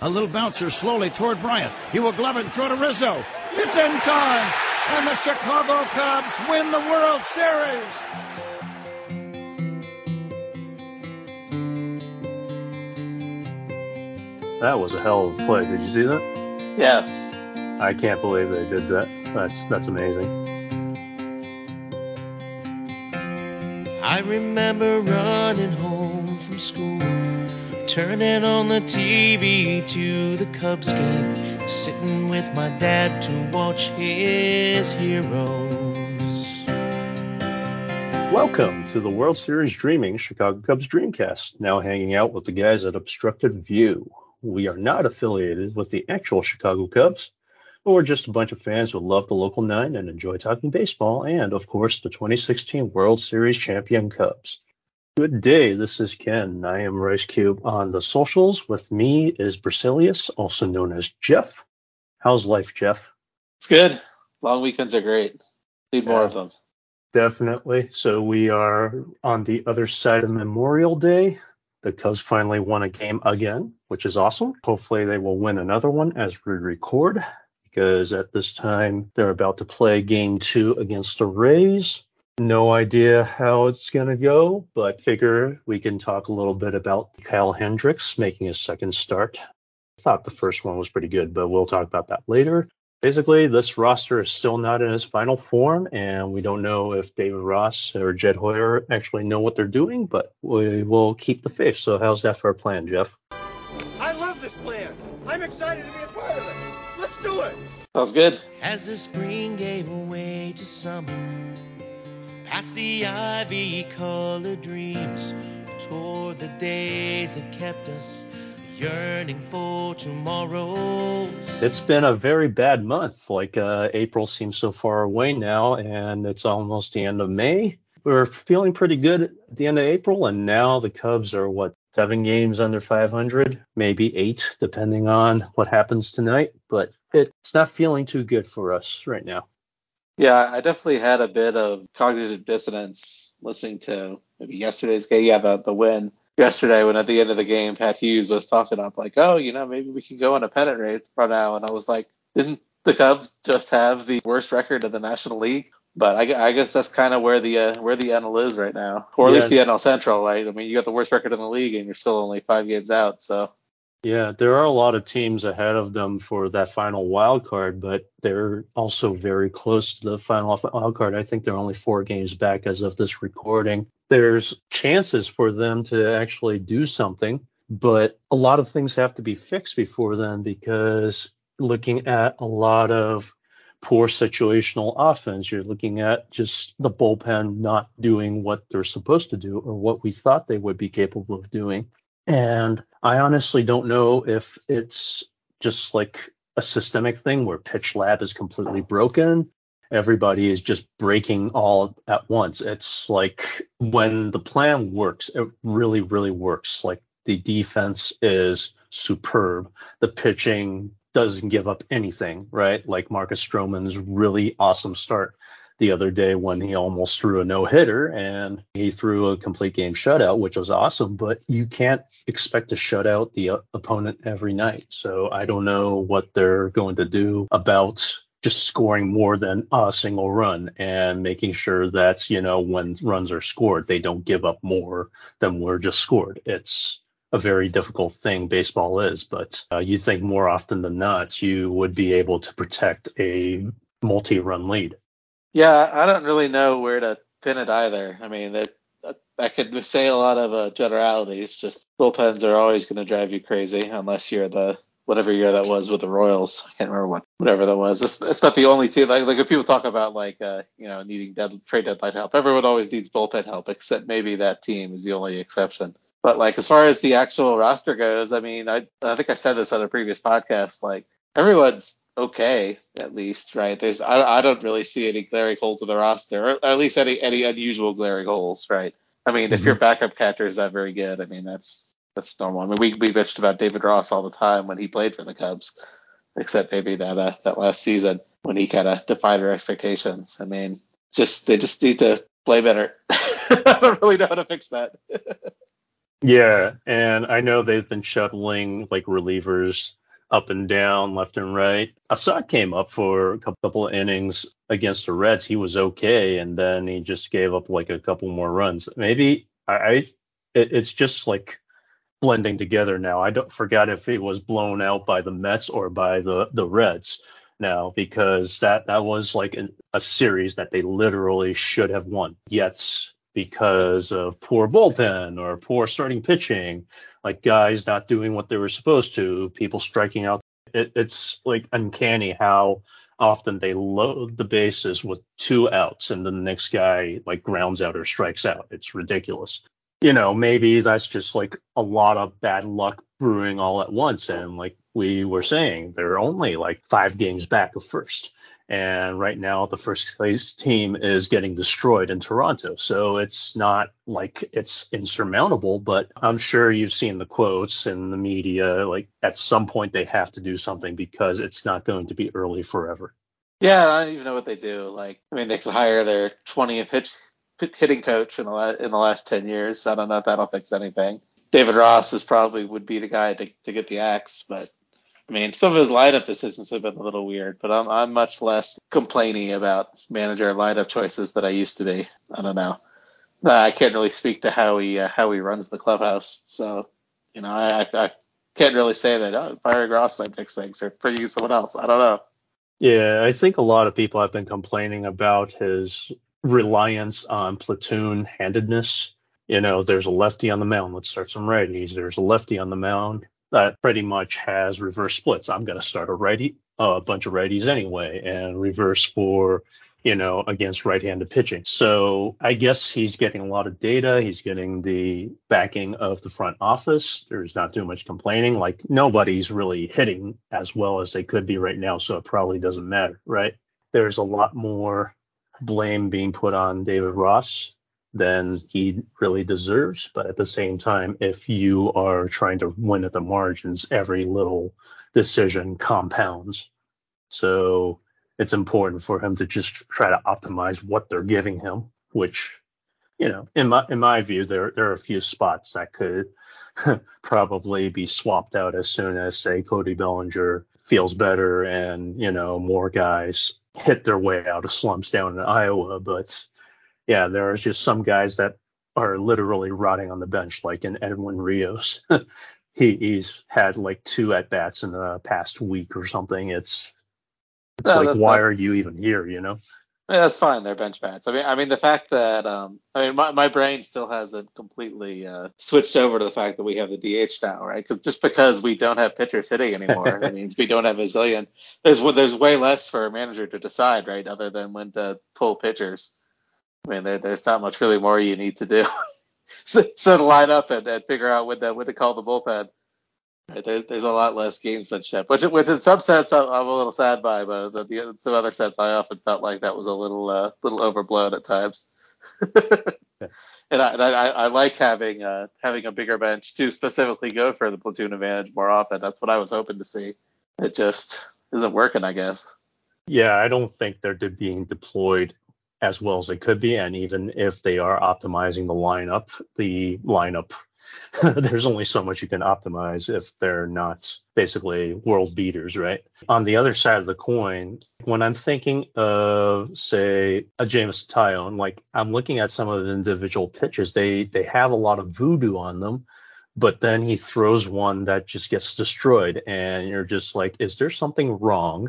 A little bouncer slowly toward Bryant. He will glove it and throw to Rizzo. It's in time, and the Chicago Cubs win the World Series. That was a hell of a play. Did you see that? Yeah. I can't believe they did that. That's that's amazing. I remember running home from school, turning on the TV to the Cubs game, sitting with my dad to watch his heroes. Welcome to the World Series Dreaming Chicago Cubs Dreamcast. Now hanging out with the guys at Obstructed View. We are not affiliated with the actual Chicago Cubs, but we're just a bunch of fans who love the local nine and enjoy talking baseball and, of course, the 2016 World Series champion Cubs. Good day, this is Ken. I am Rice Cube on the socials. With me is Berselius, also known as Jeff. How's life, Jeff? It's good. Long weekends are great. Need more Yeah. of them. Definitely. So we are on the other side of Memorial Day. The Cubs finally won a game again, which is awesome. Hopefully they will win another one as we record because at this time they're about to play game two against the Rays. No idea how it's going to go, but figure we can talk a little bit about Kyle Hendricks making his second start. I thought the first one was pretty good, but we'll talk about that later. Basically, this roster is still not in its final form, and we don't know if David Ross or Jed Hoyer actually know what they're doing, but we will keep the faith. So, how's that for a plan, Jeff? I love this plan. I'm excited to be a part of it. Let's do it. Sounds good. As the spring gave way to summer, past the ivy colored dreams, toward the days that kept us yearning for tomorrow. It's been a very bad month. Like, uh, April seems so far away now, and it's almost the end of May. We were feeling pretty good at the end of April, and now the Cubs are, what, seven games under 500, maybe eight, depending on what happens tonight. But it's not feeling too good for us right now. Yeah, I definitely had a bit of cognitive dissonance listening to maybe yesterday's game. Yeah, the, the win yesterday when at the end of the game, Pat Hughes was talking up like, oh, you know, maybe we can go on a pennant race right now. And I was like, didn't the Cubs just have the worst record of the National League? But I, I guess that's kind of where the uh, where the NL is right now, or at least the NL Central, right? I mean, you got the worst record in the league, and you're still only five games out. So Yeah, there are a lot of teams ahead of them for that final wild card, but they're also very close to the final wild card. I think they're only four games back as of this recording. There's chances for them to actually do something, but a lot of things have to be fixed before then because looking at a lot of poor situational offense, you're looking at just the bullpen not doing what they're supposed to do or what we thought they would be capable of doing. And I honestly don't know if it's just like a systemic thing where pitch lab is completely broken. Everybody is just breaking all at once. It's like when the plan works, it really, really works. Like the defense is superb. The pitching doesn't give up anything, right? Like Marcus Stroman's really awesome start the other day when he almost threw a no hitter and he threw a complete game shutout, which was awesome. But you can't expect to shut out the uh, opponent every night. So I don't know what they're going to do about just scoring more than a single run and making sure that, you know, when runs are scored, they don't give up more than were just scored. It's a very difficult thing baseball is, but uh, you think more often than not you would be able to protect a multi-run lead. Yeah, I don't really know where to pin it either. I mean, that I could say a lot of uh, generalities. Just bullpens are always going to drive you crazy unless you're the whatever year that was with the Royals. I can't remember what whatever that was. It's, it's not the only team. Like, like if people talk about like uh, you know needing dead, trade deadline help, everyone always needs bullpen help, except maybe that team is the only exception. But like as far as the actual roster goes, I mean, I I think I said this on a previous podcast. Like everyone's okay at least, right? There's I, I don't really see any glaring holes in the roster, or at least any any unusual glaring holes, right? I mean, if Mhm. your backup catcher is not very good, I mean that's that's normal. I mean, we we bitched about David Ross all the time when he played for the Cubs, except maybe that uh, that last season when he kind of defied our expectations. I mean, just they just need to play better. I don't really know how to fix that. Yeah, and I know they've been shuttling like relievers up and down, left and right. Assad came up for a couple of innings against the Reds. He was okay, and then he just gave up like a couple more runs. Maybe I, I it, it's just like blending together now. I don't forgot if it was blown out by the Mets or by the the Reds now because that that was like an, a series that they literally should have won. Yet because of poor bullpen or poor starting pitching, like guys not doing what they were supposed to, people striking out. It, it's like uncanny how often they load the bases with two outs and then the next guy like grounds out or strikes out. It's ridiculous. You know, maybe that's just like a lot of bad luck brewing all at once. And like we were saying, they're only like five games back of first. And right now, the first place team is getting destroyed in Toronto. So it's not like it's insurmountable, but I'm sure you've seen the quotes in the media. Like at some point, they have to do something because it's not going to be early forever. Yeah, I don't even know what they do. Like, I mean, they could hire their 20th hit, hitting coach in the last, in the last 10 years. I don't know if that'll fix anything. David Ross is probably would be the guy to, to get the axe, but I mean, some of his lineup decisions have been a little weird, but I'm I'm much less complaining about manager lineup choices than I used to be. I don't know. Uh, I can't really speak to how he uh, how he runs the clubhouse, so you know, I I can't really say that oh, firing Ross might fix things or bringing someone else. I don't know. Yeah, I think a lot of people have been complaining about his reliance on platoon handedness. You know, there's a lefty on the mound. Let's start some righties. There's a lefty on the mound that pretty much has reverse splits. I'm going to start a righty, uh, a bunch of righties anyway, and reverse for, you know, against right-handed pitching. So I guess he's getting a lot of data. He's getting the backing of the front office. There's not too much complaining. Like nobody's really hitting as well as they could be right now, so it probably doesn't matter, right? There's a lot more blame being put on David Ross than he really deserves. But at the same time, if you are trying to win at the margins, every little decision compounds. So it's important for him to just try to optimize what they're giving him, which, you know, in my in my view, there there are a few spots that could probably be swapped out as soon as say Cody Bellinger feels better and you know more guys hit their way out of slumps down in Iowa. But yeah, there are just some guys that are literally rotting on the bench, like in Edwin Rios. he, he's had like two at bats in the past week or something. It's it's like why are you even here? You know. Yeah, that's fine. They're bench bats. I mean, I mean the fact that um, I mean my, my brain still hasn't completely uh, switched over to the fact that we have the DH now, right? Because just because we don't have pitchers hitting anymore, it means we don't have a zillion. There's there's way less for a manager to decide, right? Other than when to pull pitchers. I mean, there, there's not much really more you need to do. so, so to line up and, and figure out when to, when to call the bullpen. Right, there's, there's a lot less gamesmanship, which, which in some sense I'm, I'm a little sad by, but the, the, in some other sense I often felt like that was a little uh, little overblown at times. and I, and I, I like having uh, having a bigger bench to specifically go for the platoon advantage more often. That's what I was hoping to see. It just isn't working, I guess. Yeah, I don't think they're being deployed as well as they could be. And even if they are optimizing the lineup, the lineup, there's only so much you can optimize if they're not basically world beaters, right? On the other side of the coin, when I'm thinking of, say, a James Taillon, like I'm looking at some of the individual pitches, they they have a lot of voodoo on them but then he throws one that just gets destroyed and you're just like is there something wrong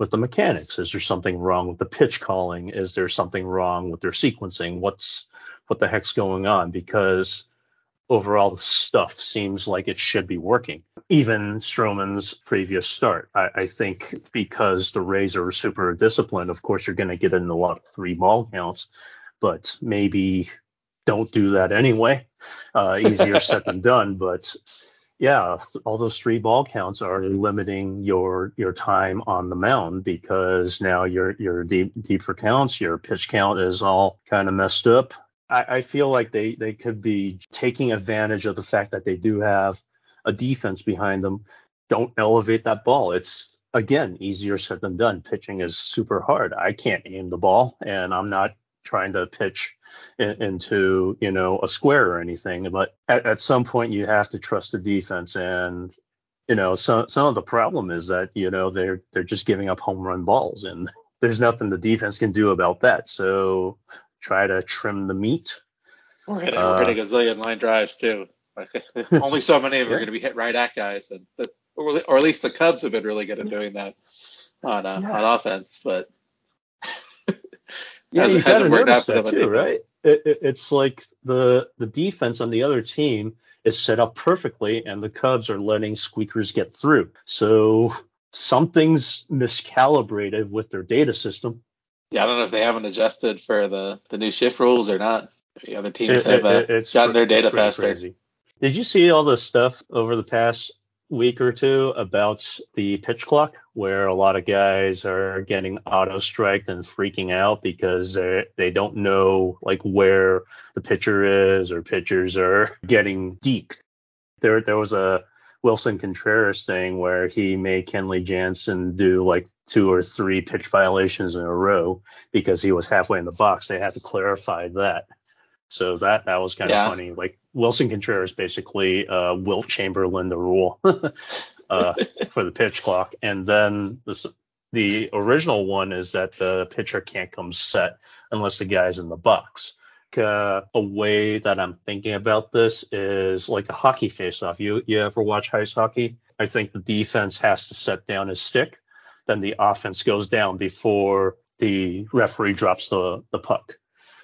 with the mechanics? Is there something wrong with the pitch calling? Is there something wrong with their sequencing? What's what the heck's going on? Because overall the stuff seems like it should be working. Even Stroman's previous start, I, I think because the Rays are super disciplined, of course you're going to get in a lot of three ball counts, but maybe don't do that anyway. Uh, easier said than done, but yeah, all those three ball counts are limiting your your time on the mound because now your your deep deeper counts, your pitch count is all kind of messed up. I, I feel like they they could be taking advantage of the fact that they do have a defense behind them. Don't elevate that ball. It's again easier said than done. Pitching is super hard. I can't aim the ball, and I'm not trying to pitch into you know a square or anything. But at, at some point, you have to trust the defense, and you know some some of the problem is that you know they're they're just giving up home run balls, and there's nothing the defense can do about that. So try to trim the meat. We're hitting, uh, we're hitting a zillion line drives too. Only so many of them yeah. are going to be hit right at guys, and the, or, or, at least the Cubs have been really good at doing that on uh, yeah. on offense. But yeah, you got to notice that too, right? It, it, it's like the the defense on the other team is set up perfectly, and the Cubs are letting squeakers get through. So something's miscalibrated with their data system. Yeah, I don't know if they haven't adjusted for the the new shift rules or not. The other teams it, have uh, gotten their data faster. Crazy. Did you see all the stuff over the past week or two about the pitch clock, where a lot of guys are getting auto striked and freaking out because they don't know like where the pitcher is or pitchers are getting deked. There there was a Willson Contreras thing where he made Kenley Jansen do like two or three pitch violations in a row because he was halfway in the box. They had to clarify that. So that that was kind of yeah. funny. Like Willson Contreras basically uh, Wilt Chamberlain the rule uh, for the pitch clock, and then the the original one is that the pitcher can't come set unless the guy's in the box. Uh, a way that I'm thinking about this is like a hockey faceoff. You you ever watch ice hockey? I think the defense has to set down his stick, then the offense goes down before the referee drops the the puck.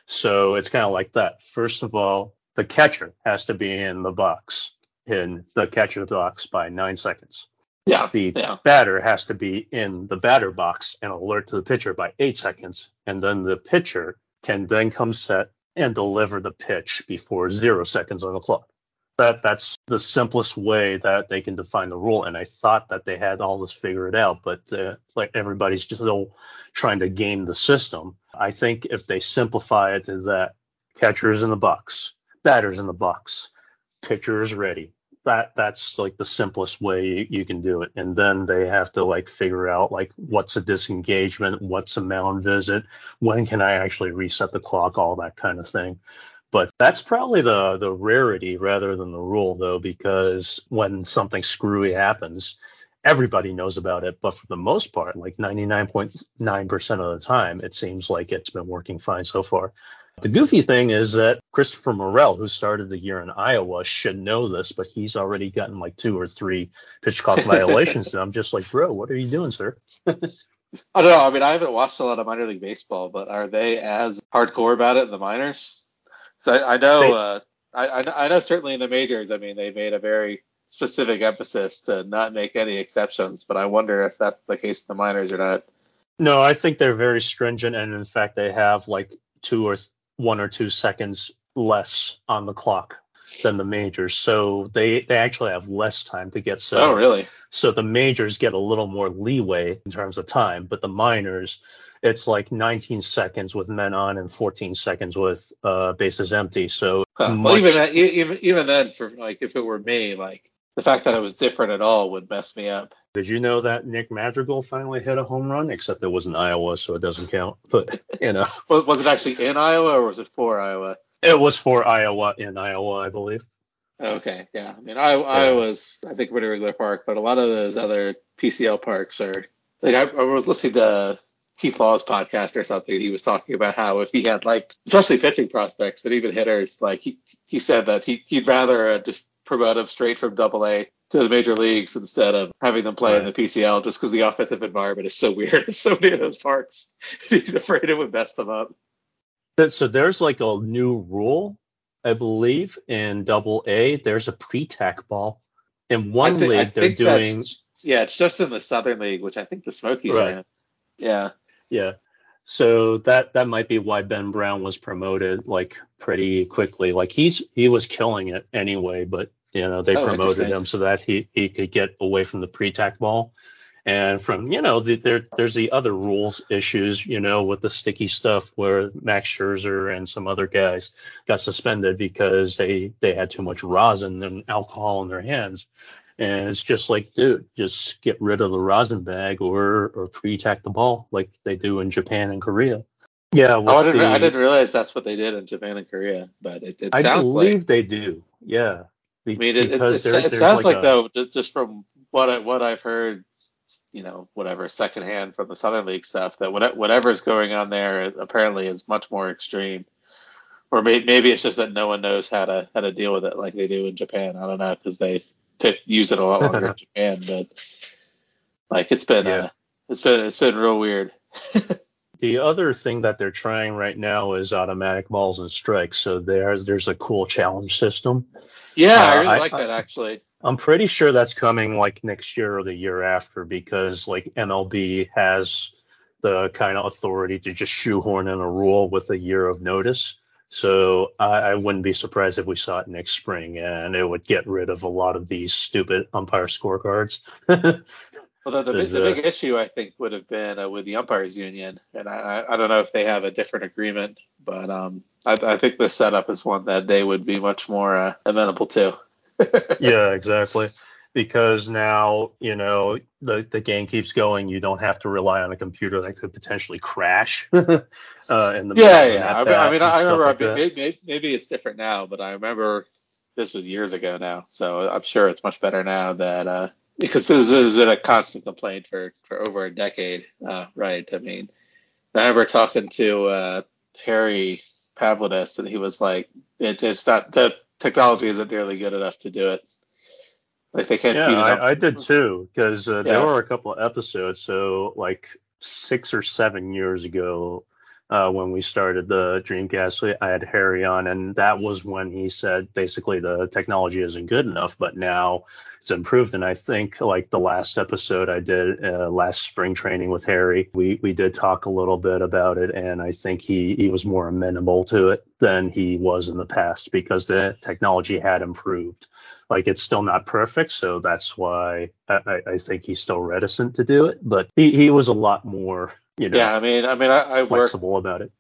So it's kind of like that. First of all, the catcher has to be in the box, in the catcher box by nine seconds. Yeah. The yeah. batter has to be in the batter box and alert to the pitcher by eight seconds. And then the pitcher can then come set and deliver the pitch before zero seconds on the clock that that's the simplest way that they can define the rule. And I thought that they had all this figured out, but uh, like everybody's just still trying to game the system. I think if they simplify it to that catchers in the box, batters in the box, pitcher is ready. That that's like the simplest way you, you can do it. And then they have to like figure out like what's a disengagement, what's a mound visit, when can I actually reset the clock, all that kind of thing. But that's probably the the rarity rather than the rule, though, because when something screwy happens, everybody knows about it. But for the most part, like 99.9% of the time, it seems like it's been working fine so far. The goofy thing is that Christopher Morel, who started the year in Iowa, should know this, but he's already gotten like two or three pitch clock violations. and I'm just like, bro, what are you doing, sir? I don't know. I mean, I haven't watched a lot of minor league baseball, but are they as hardcore about it in the minors? So I, I know, uh, I, I know certainly in the majors, I mean, they made a very specific emphasis to not make any exceptions, but I wonder if that's the case in the minors or not. No, I think they're very stringent, and in fact, they have like two or th- one or two seconds less on the clock than the majors, so they they actually have less time to get set. Oh, really? So the majors get a little more leeway in terms of time, but the minors it's like 19 seconds with men on and 14 seconds with uh, bases empty. So huh. much... well, even that, even even then, for like if it were me, like the fact that it was different at all would mess me up. Did you know that Nick Madrigal finally hit a home run? Except it was in Iowa, so it doesn't count. But you know, was it actually in Iowa or was it for Iowa? It was for Iowa in Iowa, I believe. Okay, yeah. I mean, I, yeah. Iowa's I think pretty regular park, but a lot of those other PCL parks are like I, I was listening to Keith Law's podcast or something, he was talking about how if he had like, especially pitching prospects, but even hitters, like he, he said that he, he'd rather uh, just promote them straight from Double A to the major leagues instead of having them play right. in the PCL, just because the offensive environment is so weird in so many of those parks. He's afraid it would mess them up. So there's like a new rule, I believe, in Double A. There's a pre-tack ball. In one think, league, they're doing. Yeah, it's just in the Southern League, which I think the Smokies right. are in. Yeah. Yeah. So that that might be why Ben Brown was promoted like pretty quickly. Like he's he was killing it anyway, but you know they oh, promoted him so that he he could get away from the pre-tack ball. And from you know the, there there's the other rules issues you know with the sticky stuff where Max Scherzer and some other guys got suspended because they they had too much rosin and alcohol in their hands. And it's just like, dude, just get rid of the rosin bag or or pre-tack the ball like they do in Japan and Korea. Yeah, Oh, I didn't, the, I didn't realize that's what they did in Japan and Korea, but it, it I sounds believe like. they do. Yeah. Be- I mean, it, it, because it, it sounds like, a- though, just from what I, what I've heard, you know, whatever secondhand from the Southern League stuff, that what, whatever's going on there apparently is much more extreme. Or may, maybe it's just that no one knows how to how to deal with it like they do in Japan. I don't know because they pick, use it a lot longer in Japan, but like it's been Yeah. uh, it's been it's been real weird. The other thing that they're trying right now is automatic balls and strikes. So there's there's a cool challenge system. Yeah, I Uh, really I- like that actually. I'm pretty sure that's coming like next year or the year after because like MLB has the kind of authority to just shoehorn in a rule with a year of notice. So I, I wouldn't be surprised if we saw it next spring and it would get rid of a lot of these stupid umpire scorecards. Well, the, big, the big issue I think would have been uh, with the umpires union, and I, I, I don't know if they have a different agreement, but um, I, I think the setup is one that they would be much more uh, amenable to. yeah, exactly. Because now, you know, the, the game keeps going. You don't have to rely on a computer that could potentially crash. uh, in the middle Yeah, yeah. I mean, I, mean, I remember. like maybe, maybe, maybe it's different now, but I remember this was years ago now, so I'm sure it's much better now that uh, because this has been a constant complaint for for over a decade, uh, right? I mean, I remember talking to uh, Harry Pavlidis, and he was like, it, "It's not the technology isn't nearly good enough to do it. Like they can't Yeah, beat it up." I, I did too, because uh, there were a couple of episodes. So, like six or seven years ago, uh, when we started the Dreamcast, I had Harry on, and that was when he said basically the technology isn't good enough, but now it's improved. And I think like the last episode I did uh, last spring training with Harry, we we did talk a little bit about it, and I think he he was more amenable to it than he was in the past because the technology had improved like it's still not perfect so that's why I, I- think he's still reticent to do it but he, he was a lot more you know Yeah, I mean, I mean, I, I work flexible about it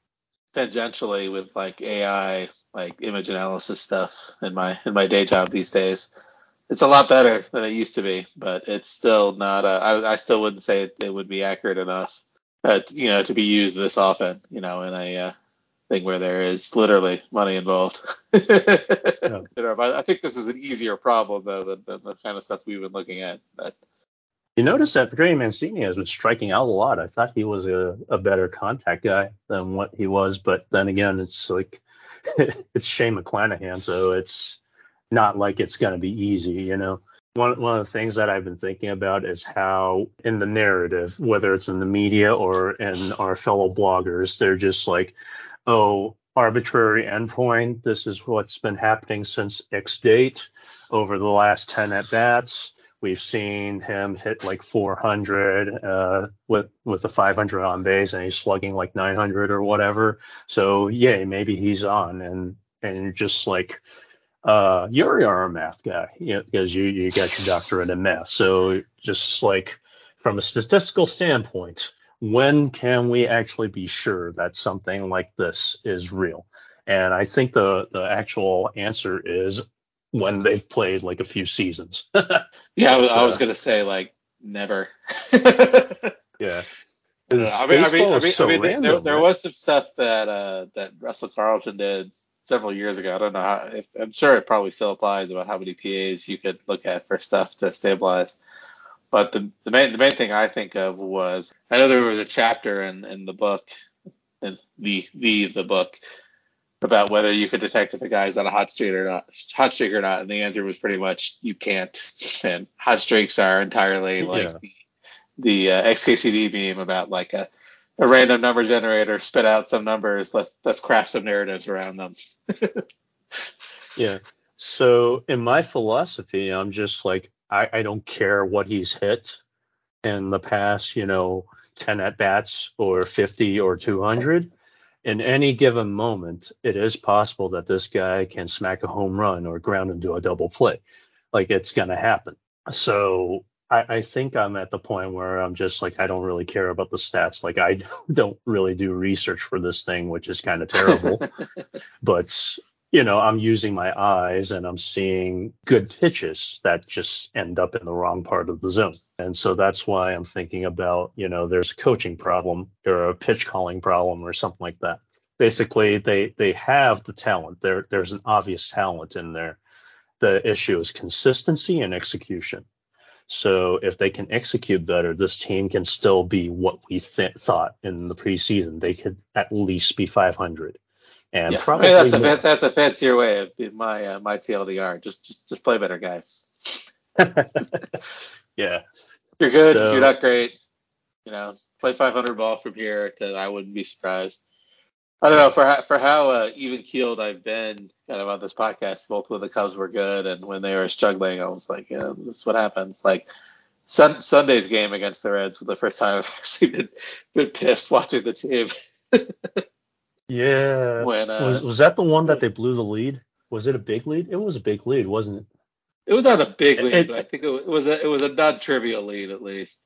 tangentially with like AI, like image analysis stuff in my in my day job these days. It's a lot better than it used to be, but it's still not. Uh, I I still wouldn't say it, it would be accurate enough, uh, you know, to be used this often, you know, in a uh, thing where there is literally money involved. You know, but I think this is an easier problem though than, than the kind of stuff we've been looking at. But you notice that Pedro Mancini has been striking out a lot i thought he was a, a better contact guy than what he was but then again it's like it's Shane McClanahan so it's not like it's going to be easy you know one, one of the things that I've been thinking about is how in the narrative, whether it's in the media or in our fellow bloggers, they're just like, oh, arbitrary endpoint. This is what's been happening since X date over the last 10 at bats. We've seen him hit like 400 uh, with with the 500 on base, and he's slugging like 900 or whatever. So yay, maybe he's on, and and just like uh, you're a math guy, you know, because you you got your doctorate in math. So just like from a statistical standpoint, when can we actually be sure that something like this is real? And I think the the actual answer is when they've played like a few seasons. yeah, I was, I was uh, gonna say like never. yeah. I mean, I mean, I mean, is I so mean, there, random, there right? was some stuff that uh, that Russell Carleton did several years ago. I don't know how. If, I'm sure it probably still applies about how many PAs you could look at for stuff to stabilize. But the the main the main thing I think of was I know there was a chapter in in the book, in the the the book about whether you could detect if a guy's on a hot streak or not, hot streak or not, and the answer was pretty much you can't. And hot streaks are entirely like Yeah. the the uh, XKCD beam about like a, a random number generator spit out some numbers. Let's let's craft some narratives around them. Yeah. So in my philosophy, I'm just like I, I don't care what he's hit in the past, you know, 10 at bats or 50 or 200. In any given moment, it is possible that this guy can smack a home run or ground into a double play. Like it's going to happen. So I, I think I'm at the point where I'm just like, I don't really care about the stats. Like I don't really do research for this thing, which is kind of terrible. but you know, I'm using my eyes and I'm seeing good pitches that just end up in the wrong part of the zone. And so that's why I'm thinking about, you know, there's a coaching problem or a pitch calling problem or something like that. Basically, they they have the talent. There there's an obvious talent in there. The issue is consistency and execution. So if they can execute better, this team can still be what we th- thought in the preseason. They could at least be 500 and yeah. probably I mean, that's, a, that's a fancier way of my uh, my TLDR. Just, just just play better, guys. yeah. You're good. So- you're not great. You know, play 500 ball from here. To, I wouldn't be surprised. I don't know for how, for how uh, even keeled I've been kind of on this podcast. Both when the Cubs were good and when they were struggling, I was like, yeah, this is what happens. Like Sun, Sunday's game against the Reds was the first time I've actually been been pissed watching the team. Yeah. when uh, was was that the one that they blew the lead? Was it a big lead? It was a big lead, wasn't it? it was not a big lead, it- but I think it was, it was a it was a non-trivial lead at least.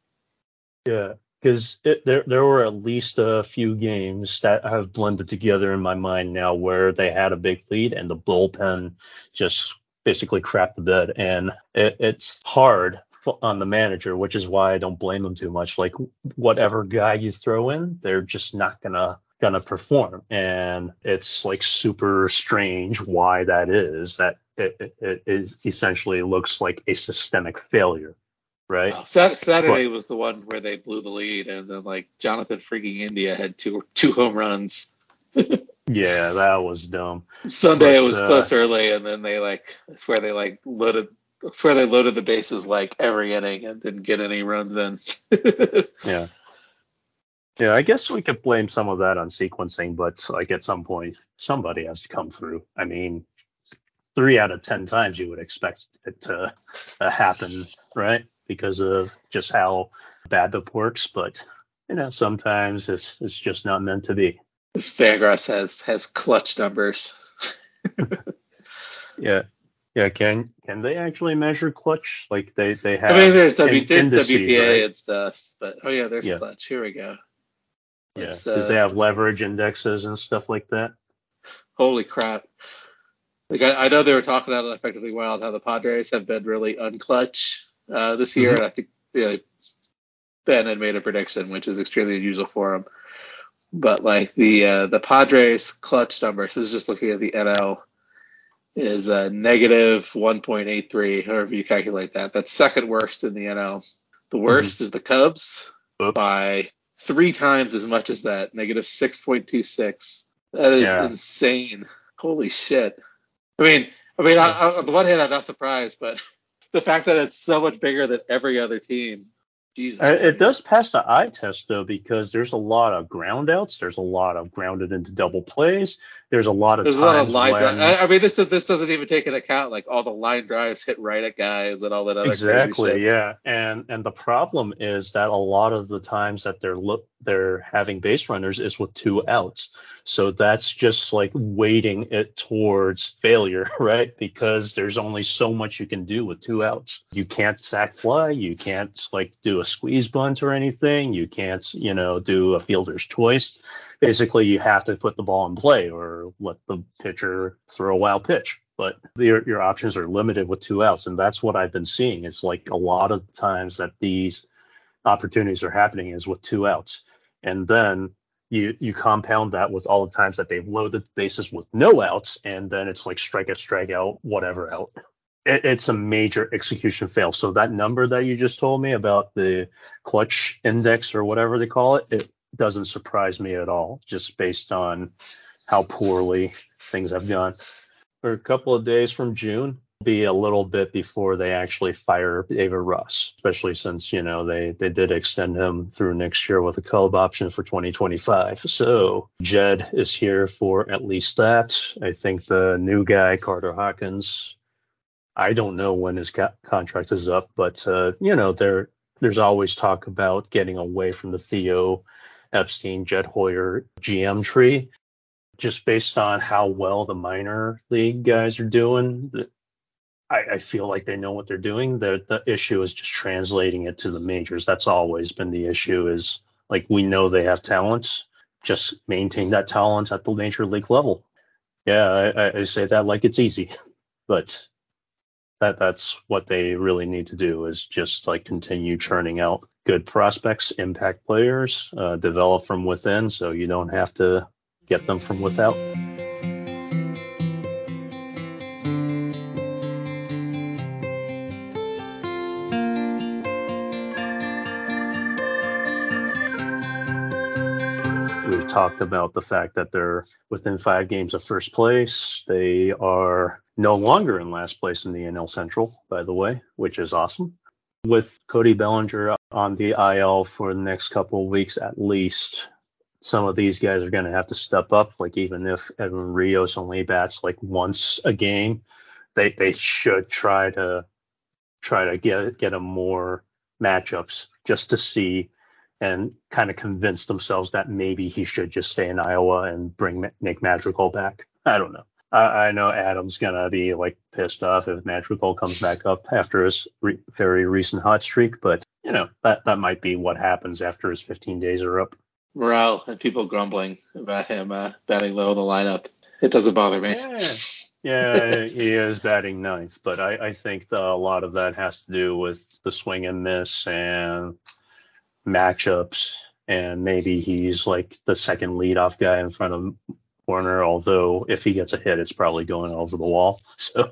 Yeah, because there there were at least a few games that have blended together in my mind now where they had a big lead and the bullpen just basically crapped the bed, and it, it's hard on the manager, which is why I don't blame them too much. Like whatever guy you throw in, they're just not gonna gonna perform, and it's like super strange why that is. That it, it, it is essentially looks like a systemic failure, right? Sat- Saturday was the one where they blew the lead, and then like Jonathan freaking India had two two home runs. Yeah, that was dumb. Sunday it was uh, close early, and then they like I swear they like loaded. I swear they loaded the bases like every inning and didn't get any runs in. Yeah. Yeah, I guess we could blame some of that on sequencing, but like at some point, somebody has to come through. I mean, three out of 10 times you would expect it to uh, happen, right? Because of just how bad the works. But, you know, sometimes it's, it's just not meant to be. Fangraphs has has clutch numbers. Yeah. Yeah. Can can they actually measure clutch? Like they, they have. I mean, there's W in- there's indices, WPA right? and stuff, but oh yeah, there's Yeah. clutch. Here we go. Yeah. Because uh, they have leverage indexes and stuff like that. Holy crap! Like I, I know they were talking about it effectively wild how the Padres have been really unclutch uh, this year, Mm-hmm. and I think Ben had made a prediction, which is extremely unusual for him. But like the uh, the Padres clutch numbers, this is just looking at the NL, is uh, negative 1.83, however you calculate that. That's second worst in the NL. The worst is the Cubs Oops. by three times as much as that, negative 6.26. That is Yeah. insane. Holy shit. I mean, I mean, I, I, on the one hand, I'm not surprised, but the fact that it's so much bigger than every other team, Jesus. Uh, It does pass the eye test though, because there's a lot of ground outs. There's a lot of grounded into double plays. There's a lot of There's a lot of line when drive. I, mean, this this doesn't even take into account like all the line drives hit right at guys and all that other exactly, yeah. And and the problem is that a lot of the times that they're look they're having base runners is with two outs. So that's just like weighting it towards failure, right? Because there's only so much you can do with two outs. You can't sack fly, you can't like do a squeeze bunt or anything, you can't, you know, do a fielder's choice. Basically, you have to put the ball in play or let the pitcher throw a wild pitch. But your your options are limited with two outs, and that's what I've been seeing. It's like a lot of times that these opportunities are happening is with two outs and then you you compound that with all the times that they've loaded the bases with no outs, and then it's like strike strikeout, strikeout, whatever out. It, it's a major execution fail. So that number that you just told me about the clutch index or whatever they call it, it doesn't surprise me at all, just based on how poorly things have gone. For a couple of days from June, be a little bit before they actually fire Ava Russ, especially since you know they they did extend him through next year with a club option for 2025. So Jed is here for at least that. I think the new guy Carter Hawkins. I don't know when his co- contract is up, but uh, you know there there's always talk about getting away from the Theo Epstein Jed Hoyer GM tree. Just based on how well the minor league guys are doing, I, I feel like they know what they're doing. The the issue is just translating it to the majors. That's always been the issue. Is like we know they have talent, just maintain that talent at the major league level. Yeah, I, I say that like it's easy, but that that's what they really need to do is just like continue churning out good prospects, impact players, uh, develop from within, so you don't have to get them from without. Talked about the fact that they're within five games of first place. They are no longer in last place in the NL Central, by the way, which is awesome. With Cody Bellinger on the IL for the next couple of weeks at least, some of these guys are going to have to step up. Like even if Edwin Rios only bats like once a game, they they should try to try to get get him more matchups just to see and kind of convince themselves that maybe he should just stay in Iowa and bring Nick Madrigal back. I don't know. I, I know Adam's gonna be like pissed off if Madrigal comes back up after his re- very recent hot streak, but you know that that might be what happens after his 15 days are up. Morel and people grumbling about him uh, batting low in the lineup. It doesn't bother me. Yeah, yeah he is batting ninth, but I, I think the, a lot of that has to do with the swing and miss and matchups, and maybe he's like the second leadoff guy in front of Hoerner. Although if he gets a hit, it's probably going over the wall. So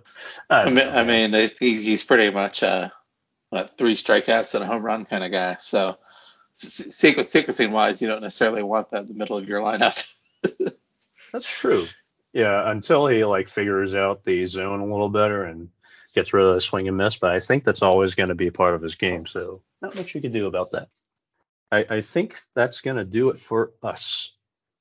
I, I mean, I mean, he's pretty much a, what, three strikeouts and a home run kind of guy. So sequencing wise, you don't necessarily want that in the middle of your lineup. That's true. Yeah, until he like figures out the zone a little better and gets rid of the swing and miss. But I think that's always going to be part of his game. So not much you can do about that. I, I think that's going to do it for us.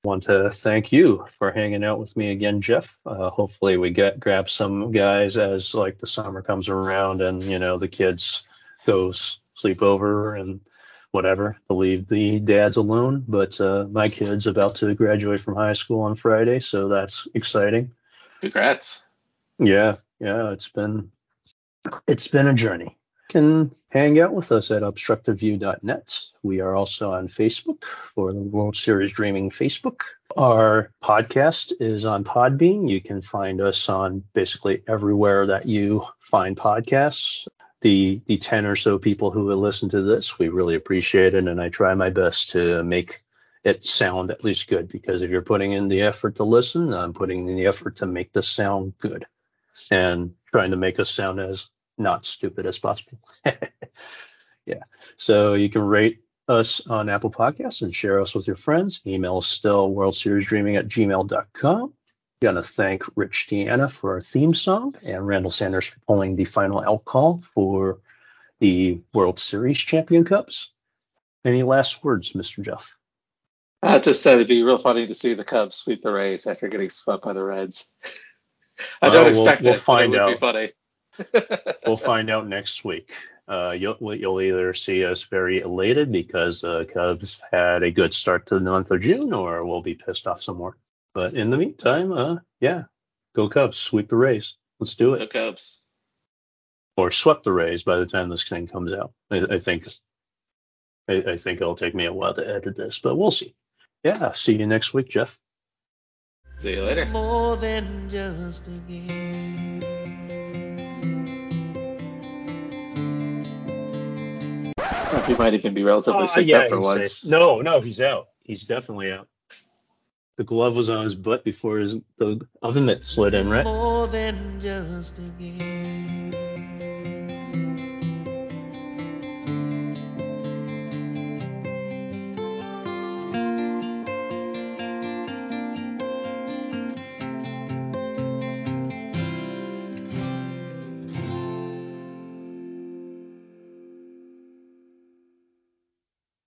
Want to thank you for hanging out with me again, Jeff. Uh, hopefully, we get grab some guys as like the summer comes around and you know the kids go sleep over and whatever to leave the dads alone. But uh, my kid's about to graduate from high school on Friday, so that's exciting. Congrats. Yeah, yeah, it's been it's been a journey can hang out with us at obstructedview.net. We are also on Facebook for the World Series Dreaming Facebook. Our podcast is on Podbean. You can find us on basically everywhere that you find podcasts. The the 10 or so people who will listen to this, we really appreciate it, and I try my best to make it sound at least good because if you're putting in the effort to listen, I'm putting in the effort to make this sound good and trying to make us sound as not stupid as possible. yeah. So you can rate us on Apple Podcasts and share us with your friends. Email us still worldseriesdreaming at gmail.com. Gonna thank Rich Deanna for our theme song and Randall Sanders for pulling the final out call for the World Series Champion Cubs. Any last words, Mr. Jeff? I just said it'd be real funny to see the Cubs sweep the Rays after getting swept by the Reds. I don't expect we'll, we'll it. Find it would out. be funny we'll find out next week. Uh, you'll, you'll either see us very elated because the uh, Cubs had a good start to the month of June, or we'll be pissed off some more. But in the meantime, uh, yeah, go Cubs, sweep the Rays. Let's do it. Go Cubs. Or swept the Rays by the time this thing comes out. I, I think. I, I think it'll take me a while to edit this, but we'll see. Yeah, see you next week, Jeff. See you later. More than just a game. He might even be relatively Uh, sick yeah, up for once. safe. No, no, he's out. He's definitely out. The glove was on his butt before his the oven mitt slid in, right?